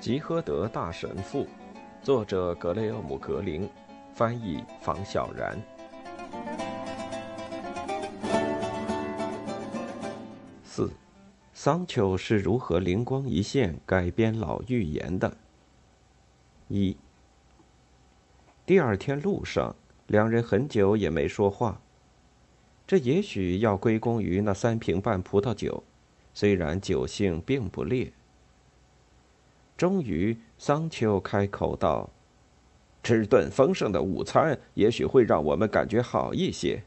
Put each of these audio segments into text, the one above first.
吉诃德大神父，作者格雷厄姆·格林，翻译房小然。四，桑丘是如何灵光一现改编老预言的？一，第二天路上，两人很久也没说话。这也许要归功于那三瓶半葡萄酒，虽然酒性并不烈。终于，桑丘开口道：“吃顿丰盛的午餐，也许会让我们感觉好一些。”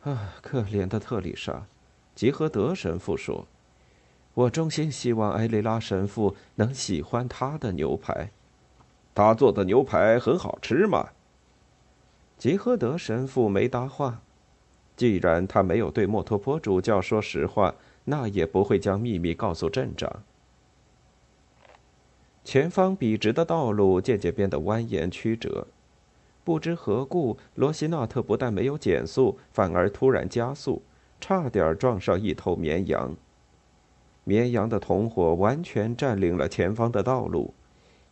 啊，可怜的特丽莎，吉和德神父说：“我衷心希望埃雷拉神父能喜欢他的牛排。他做的牛排很好吃吗？”吉和德神父没答话。既然他没有对莫托坡主教说实话，那也不会将秘密告诉镇长。前方笔直的道路渐渐变得蜿蜒曲折，不知何故，罗西纳特不但没有减速，反而突然加速，差点撞上一头绵羊。绵羊的同伙完全占领了前方的道路，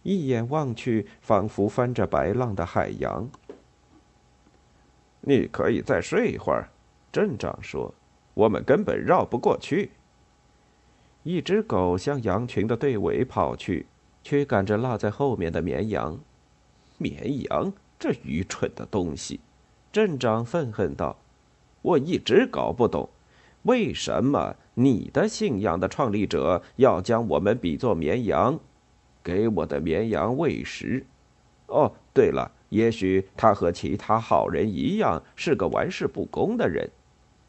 一眼望去，仿佛翻着白浪的海洋。你可以再睡一会儿，镇长说，我们根本绕不过去。一只狗向羊群的队尾跑去。驱赶着落在后面的绵羊，绵羊这愚蠢的东西！镇长愤恨道：“我一直搞不懂，为什么你的信仰的创立者要将我们比作绵羊，给我的绵羊喂食？哦，对了，也许他和其他好人一样是个玩世不恭的人，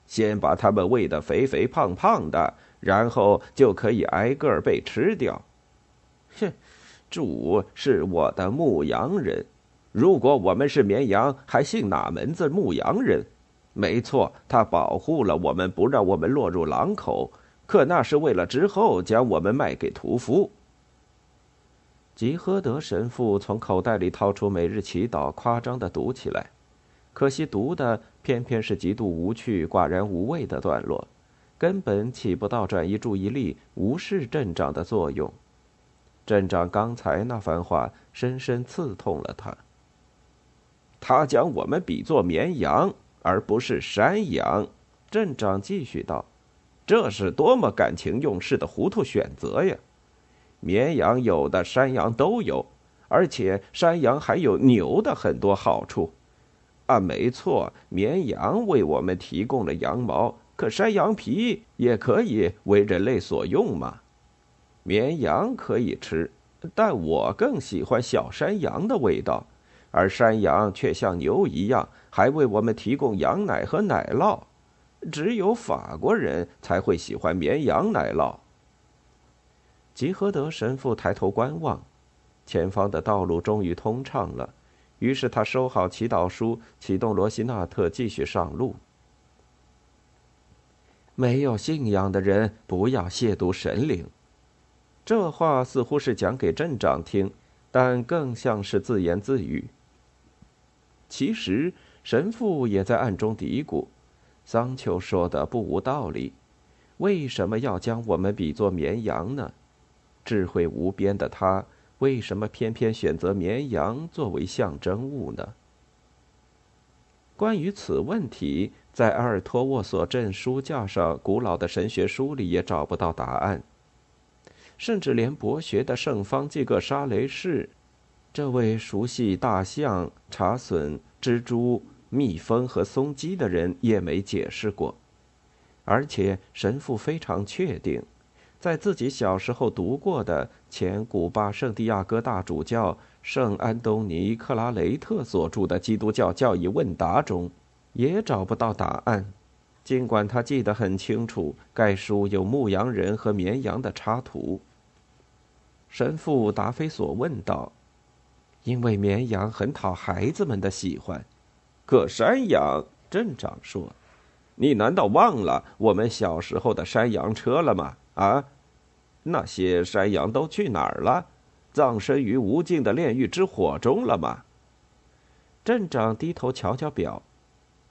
先把他们喂得肥肥胖胖的，然后就可以挨个被吃掉。”哼，主是我的牧羊人。如果我们是绵羊，还信哪门子牧羊人？没错，他保护了我们，不让我们落入狼口。可那是为了之后将我们卖给屠夫。吉诃德神父从口袋里掏出《每日祈祷》，夸张的读起来。可惜读的偏偏是极度无趣、寡然无味的段落，根本起不到转移注意力、无视镇长的作用。镇长刚才那番话深深刺痛了他。他将我们比作绵羊，而不是山羊。镇长继续道：“这是多么感情用事的糊涂选择呀！绵羊有的，山羊都有，而且山羊还有牛的很多好处。啊，没错，绵羊为我们提供了羊毛，可山羊皮也可以为人类所用嘛。”绵羊可以吃，但我更喜欢小山羊的味道，而山羊却像牛一样，还为我们提供羊奶和奶酪。只有法国人才会喜欢绵羊奶酪。吉诃德神父抬头观望，前方的道路终于通畅了，于是他收好祈祷书，启动罗西纳特，继续上路。没有信仰的人不要亵渎神灵。这话似乎是讲给镇长听，但更像是自言自语。其实神父也在暗中嘀咕：“桑丘说的不无道理。为什么要将我们比作绵羊呢？智慧无边的他，为什么偏偏选择绵羊作为象征物呢？”关于此问题，在阿尔托沃索镇书架上古老的神学书里也找不到答案。甚至连博学的圣方济各沙雷士，这位熟悉大象、茶笋、蜘蛛、蜜蜂和松鸡的人也没解释过。而且神父非常确定，在自己小时候读过的前古巴圣地亚哥大主教圣安东尼克拉雷特所著的《基督教教义问答》中，也找不到答案。尽管他记得很清楚，该书有牧羊人和绵羊的插图。神父答非所问道：“因为绵羊很讨孩子们的喜欢，可山羊……”镇长说：“你难道忘了我们小时候的山羊车了吗？啊，那些山羊都去哪儿了？葬身于无尽的炼狱之火中了吗？”镇长低头瞧瞧表，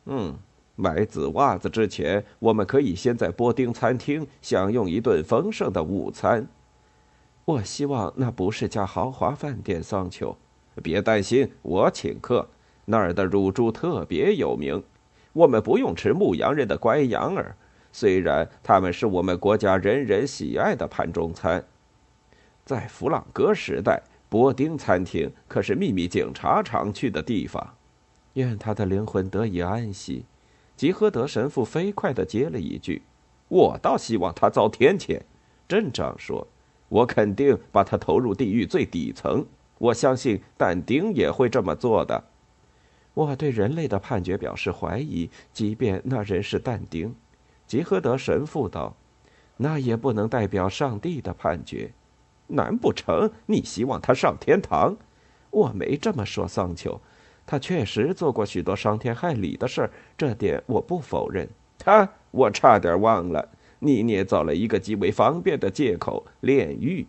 嗯，买紫袜子之前，我们可以先在波丁餐厅享用一顿丰盛的午餐。我希望那不是家豪华饭店，桑丘。别担心，我请客。那儿的乳猪特别有名。我们不用吃牧羊人的乖羊儿，虽然他们是我们国家人人喜爱的盘中餐。在弗朗哥时代，波丁餐厅可是秘密警察常去的地方。愿他的灵魂得以安息。吉诃德神父飞快地接了一句：“我倒希望他遭天谴。”镇长说：“我肯定把他投入地狱最底层。我相信但丁也会这么做的。”我对人类的判决表示怀疑，即便那人是但丁。吉诃德神父道：“那也不能代表上帝的判决。难不成你希望他上天堂？”我没这么说，桑丘。他确实做过许多伤天害理的事儿，这点我不否认。他，我差点忘了，你捏造了一个极为方便的借口——炼狱。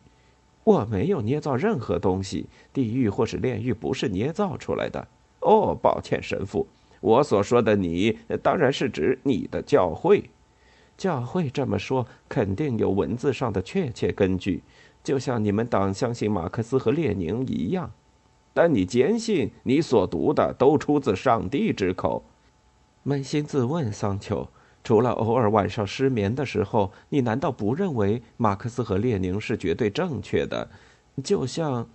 我没有捏造任何东西，地狱或是炼狱不是捏造出来的。哦，抱歉，神父，我所说的你，当然是指你的教会。教会这么说，肯定有文字上的确切根据，就像你们党相信马克思和列宁一样。但你坚信你所读的都出自上帝之口？扪心自问，桑丘，除了偶尔晚上失眠的时候，你难道不认为马克思和列宁是绝对正确的？就像，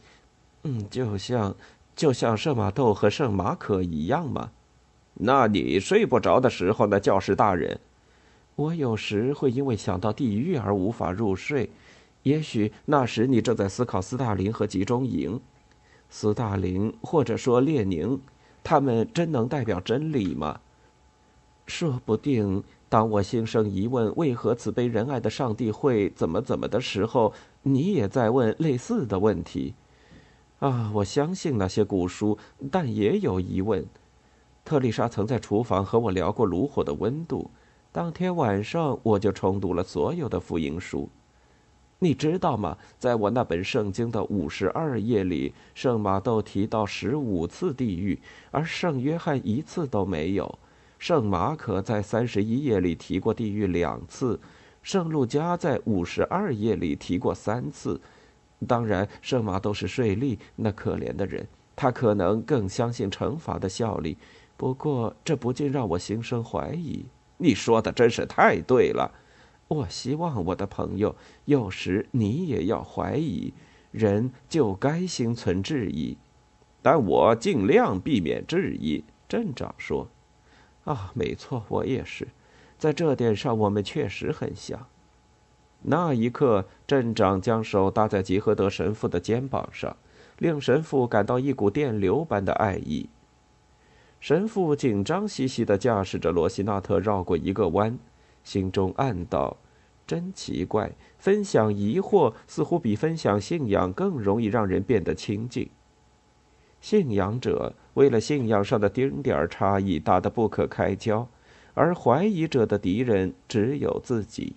嗯，就像，就像圣马窦和圣马可一样吗？那你睡不着的时候呢，教师大人？我有时会因为想到地狱而无法入睡。也许那时你正在思考斯大林和集中营。斯大林或者说列宁，他们真能代表真理吗？说不定，当我心生疑问，为何慈悲仁爱的上帝会怎么怎么的时候，你也在问类似的问题。啊，我相信那些古书，但也有疑问。特丽莎曾在厨房和我聊过炉火的温度。当天晚上，我就重读了所有的福音书。你知道吗？在我那本圣经的五十二页里，圣马窦提到十五次地狱，而圣约翰一次都没有。圣马可在三十一页里提过地狱两次，圣路加在五十二页里提过三次。当然，圣马都是税吏，那可怜的人，他可能更相信惩罚的效力。不过，这不禁让我心生怀疑。你说的真是太对了。我希望我的朋友，有时你也要怀疑，人就该心存质疑，但我尽量避免质疑。镇长说：“啊，没错，我也是，在这点上我们确实很像。”那一刻，镇长将手搭在吉诃德神父的肩膀上，令神父感到一股电流般的爱意。神父紧张兮兮地驾驶着罗西纳特绕过一个弯。心中暗道：“真奇怪，分享疑惑似乎比分享信仰更容易让人变得清净。信仰者为了信仰上的丁点儿差异打得不可开交，而怀疑者的敌人只有自己。”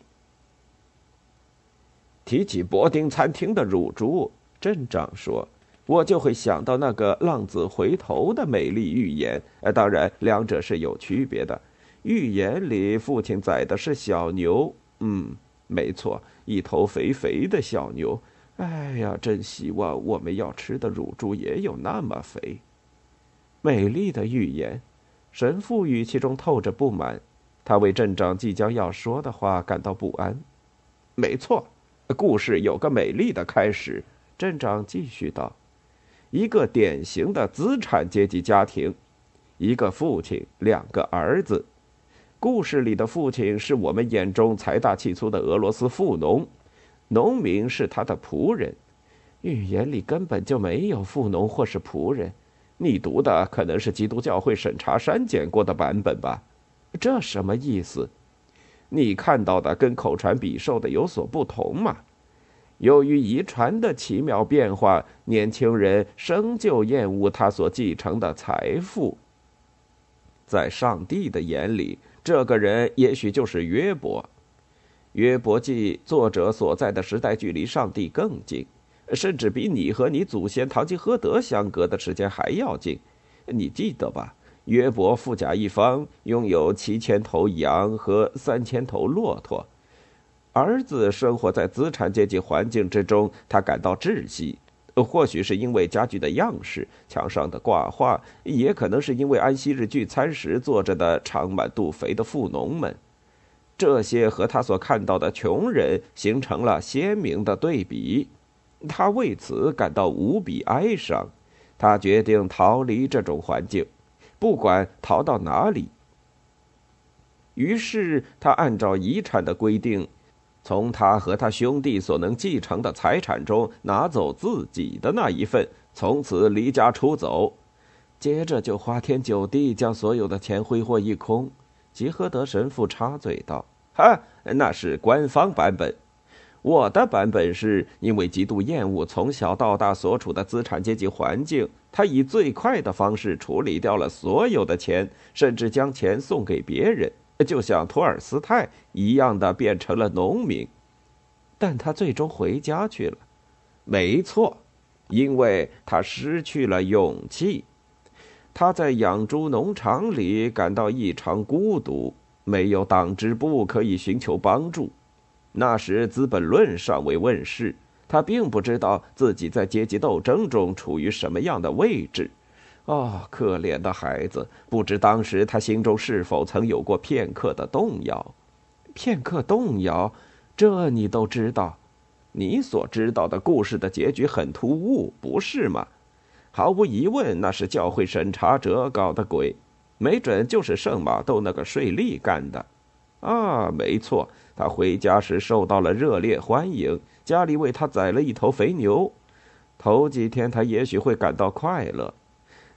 提起伯丁餐厅的乳猪，镇长说：“我就会想到那个浪子回头的美丽寓言。呃，当然，两者是有区别的。”寓言里，父亲宰的是小牛。嗯，没错，一头肥肥的小牛。哎呀，真希望我们要吃的乳猪也有那么肥。美丽的预言，神父语气中透着不满，他为镇长即将要说的话感到不安。没错，故事有个美丽的开始。镇长继续道：“一个典型的资产阶级家庭，一个父亲，两个儿子。”故事里的父亲是我们眼中财大气粗的俄罗斯富农，农民是他的仆人。预言里根本就没有富农或是仆人，你读的可能是基督教会审查删减过的版本吧？这什么意思？你看到的跟口传笔授的有所不同嘛？由于遗传的奇妙变化，年轻人生就厌恶他所继承的财富。在上帝的眼里。这个人也许就是约伯，《约伯记》作者所在的时代距离上帝更近，甚至比你和你祖先堂吉诃德相隔的时间还要近。你记得吧？约伯富甲一方，拥有七千头羊和三千头骆驼，儿子生活在资产阶级环境之中，他感到窒息。或许是因为家具的样式、墙上的挂画，也可能是因为安息日聚餐时坐着的长满肚肥的富农们。这些和他所看到的穷人形成了鲜明的对比，他为此感到无比哀伤。他决定逃离这种环境，不管逃到哪里。于是他按照遗产的规定，从他和他兄弟所能继承的财产中拿走自己的那一份，从此离家出走。接着就花天酒地，将所有的钱挥霍一空。吉诃德神父插嘴道：“哈，那是官方版本。我的版本是因为极度厌恶从小到大所处的资产阶级环境，他以最快的方式处理掉了所有的钱，甚至将钱送给别人，就像托尔斯泰一样的变成了农民。但他最终回家去了。没错，因为他失去了勇气。”他在养猪农场里感到异常孤独，没有党支部可以寻求帮助。那时《资本论》尚未问世，他并不知道自己在阶级斗争中处于什么样的位置。哦，可怜的孩子，不知当时他心中是否曾有过片刻的动摇？片刻动摇，这你都知道。你所知道的故事的结局很突兀，不是吗？毫无疑问，那是教会审查者搞的鬼，没准就是圣马窦那个税吏干的。啊，没错，他回家时受到了热烈欢迎，家里为他宰了一头肥牛。头几天他也许会感到快乐，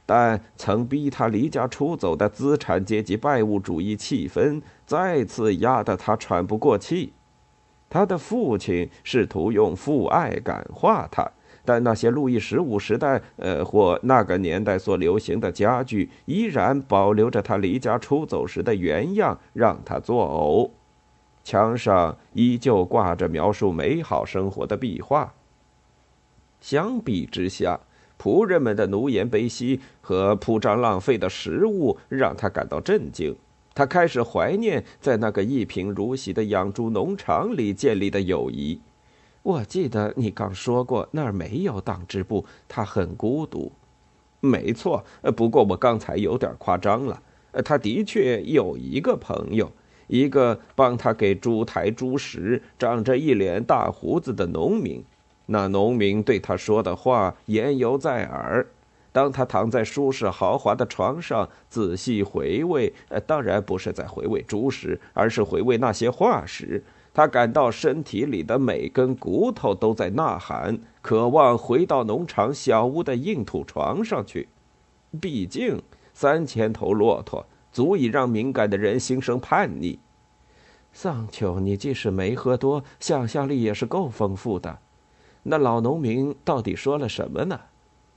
但曾逼他离家出走的资产阶级拜物主义气氛再次压得他喘不过气。他的父亲试图用父爱感化他。但那些路易十五时代，呃，或那个年代所流行的家具，依然保留着他离家出走时的原样，让他作呕。墙上依旧挂着描述美好生活的壁画。相比之下，仆人们的奴颜卑膝和铺张浪费的食物让他感到震惊。他开始怀念在那个一贫如洗的养猪农场里建立的友谊。我记得你刚说过那儿没有党支部，他很孤独。没错，不过我刚才有点夸张了。他的确有一个朋友，一个帮他给猪抬猪食、长着一脸大胡子的农民。那农民对他说的话言犹在耳。当他躺在舒适豪华的床上仔细回味，当然不是在回味猪食，而是回味那些话时。他感到身体里的每根骨头都在呐喊，渴望回到农场小屋的硬土床上去。毕竟，三千头骆驼足以让敏感的人心生叛逆。桑丘，你即使没喝多，想象力也是够丰富的。那老农民到底说了什么呢？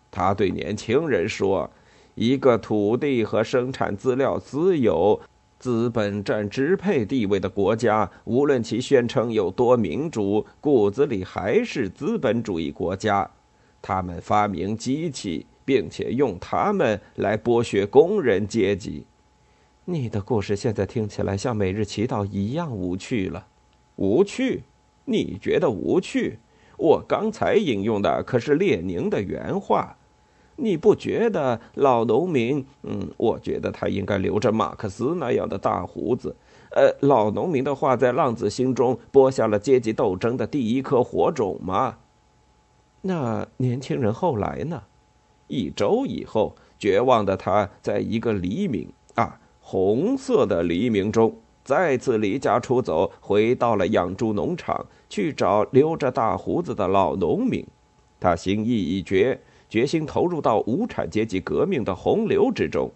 他对年轻人说：“一个土地和生产资料私有。”资本占支配地位的国家，无论其宣称有多民主，骨子里还是资本主义国家。他们发明机器，并且用它们来剥削工人阶级。你的故事现在听起来像每日祈祷一样无趣了。无趣？你觉得无趣？我刚才引用的可是列宁的原话。你不觉得老农民？嗯，我觉得他应该留着马克思那样的大胡子。呃，老农民的话在浪子心中播下了阶级斗争的第一颗火种吗？那年轻人后来呢？一周以后，绝望的他在一个黎明啊，红色的黎明中，再次离家出走，回到了养猪农场，去找留着大胡子的老农民。他心意已决。决心投入到无产阶级革命的洪流之中。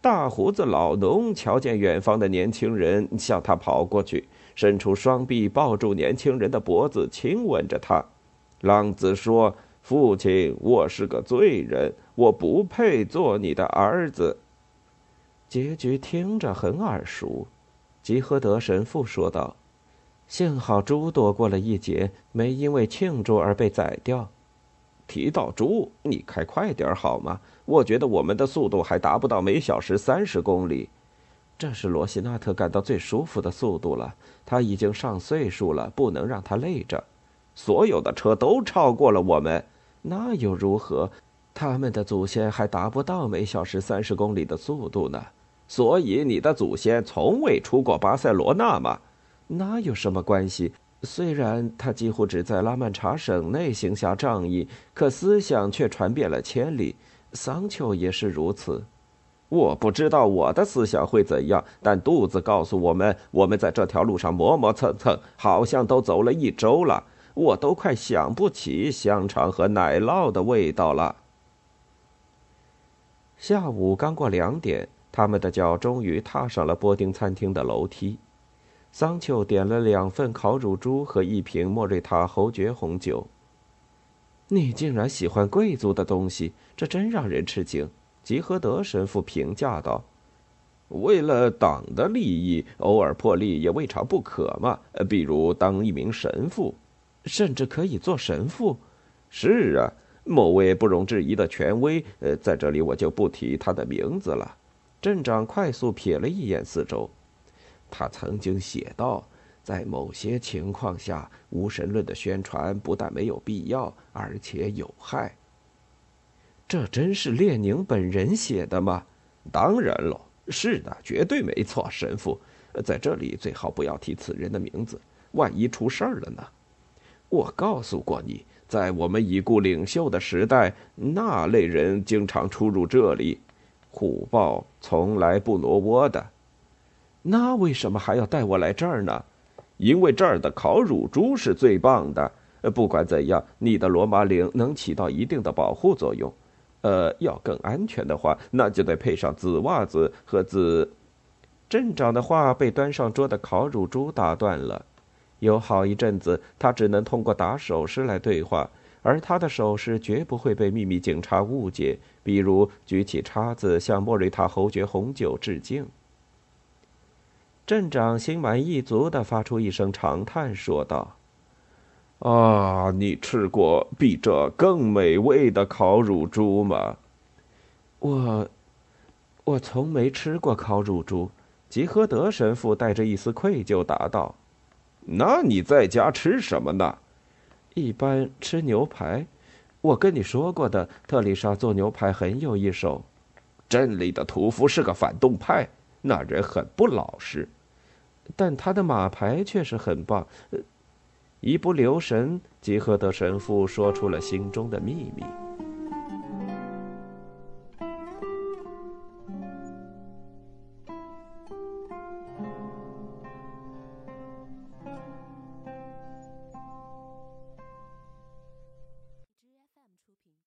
大胡子老农瞧见远方的年轻人向他跑过去，伸出双臂抱住年轻人的脖子，亲吻着他。浪子说：“父亲，我是个罪人，我不配做你的儿子。”结局听着很耳熟，吉诃德神父说道：“幸好猪躲过了一劫，没因为庆祝而被宰掉。”提到猪，你开快点好吗？我觉得我们的速度还达不到每小时三十公里。这是罗西纳特感到最舒服的速度了。他已经上岁数了，不能让他累着。所有的车都超过了我们，那又如何？他们的祖先还达不到每小时三十公里的速度呢。所以你的祖先从未出过巴塞罗那吗？那有什么关系？虽然他几乎只在拉曼查省内行侠仗义，可思想却传遍了千里。桑丘也是如此。我不知道我的思想会怎样，但肚子告诉我们，我们在这条路上磨磨蹭蹭，好像都走了一周了。我都快想不起香肠和奶酪的味道了。下午刚过两点，他们的脚终于踏上了波丁餐厅的楼梯。桑丘点了两份烤乳猪和一瓶莫瑞塔侯爵红酒。你竟然喜欢贵族的东西，这真让人吃惊。吉和德神父评价道：“为了党的利益，偶尔破例也未尝不可嘛。比如当一名神父，甚至可以做神父。是啊，某位不容置疑的权威，呃，在这里我就不提他的名字了。”镇长快速瞥了一眼四周，他曾经写道。在某些情况下，无神论的宣传不但没有必要，而且有害。这真是列宁本人写的吗？当然了，是的，绝对没错。神父，在这里最好不要提此人的名字，万一出事儿了呢？我告诉过你，在我们已故领袖的时代，那类人经常出入这里，虎豹从来不挪窝的。那为什么还要带我来这儿呢？因为这儿的烤乳猪是最棒的。不管怎样，你的罗马领能起到一定的保护作用。呃，要更安全的话，那就得配上紫袜子和紫。镇长的话被端上桌的烤乳猪打断了。有好一阵子，他只能通过打手势来对话，而他的手势绝不会被秘密警察误解，比如举起叉子向莫瑞塔侯爵红酒致敬。镇长心满意足地发出一声长叹，说道：“啊，你吃过比这更美味的烤乳猪吗？”“我，我从没吃过烤乳猪。”吉诃德神父带着一丝愧疚答道。“那你在家吃什么呢？”“一般吃牛排。我跟你说过的，特丽莎做牛排很有一手。镇里的屠夫是个反动派，那人很不老实。”但他的马牌确实很棒。一不留神，吉诃德神父说出了心中的秘密。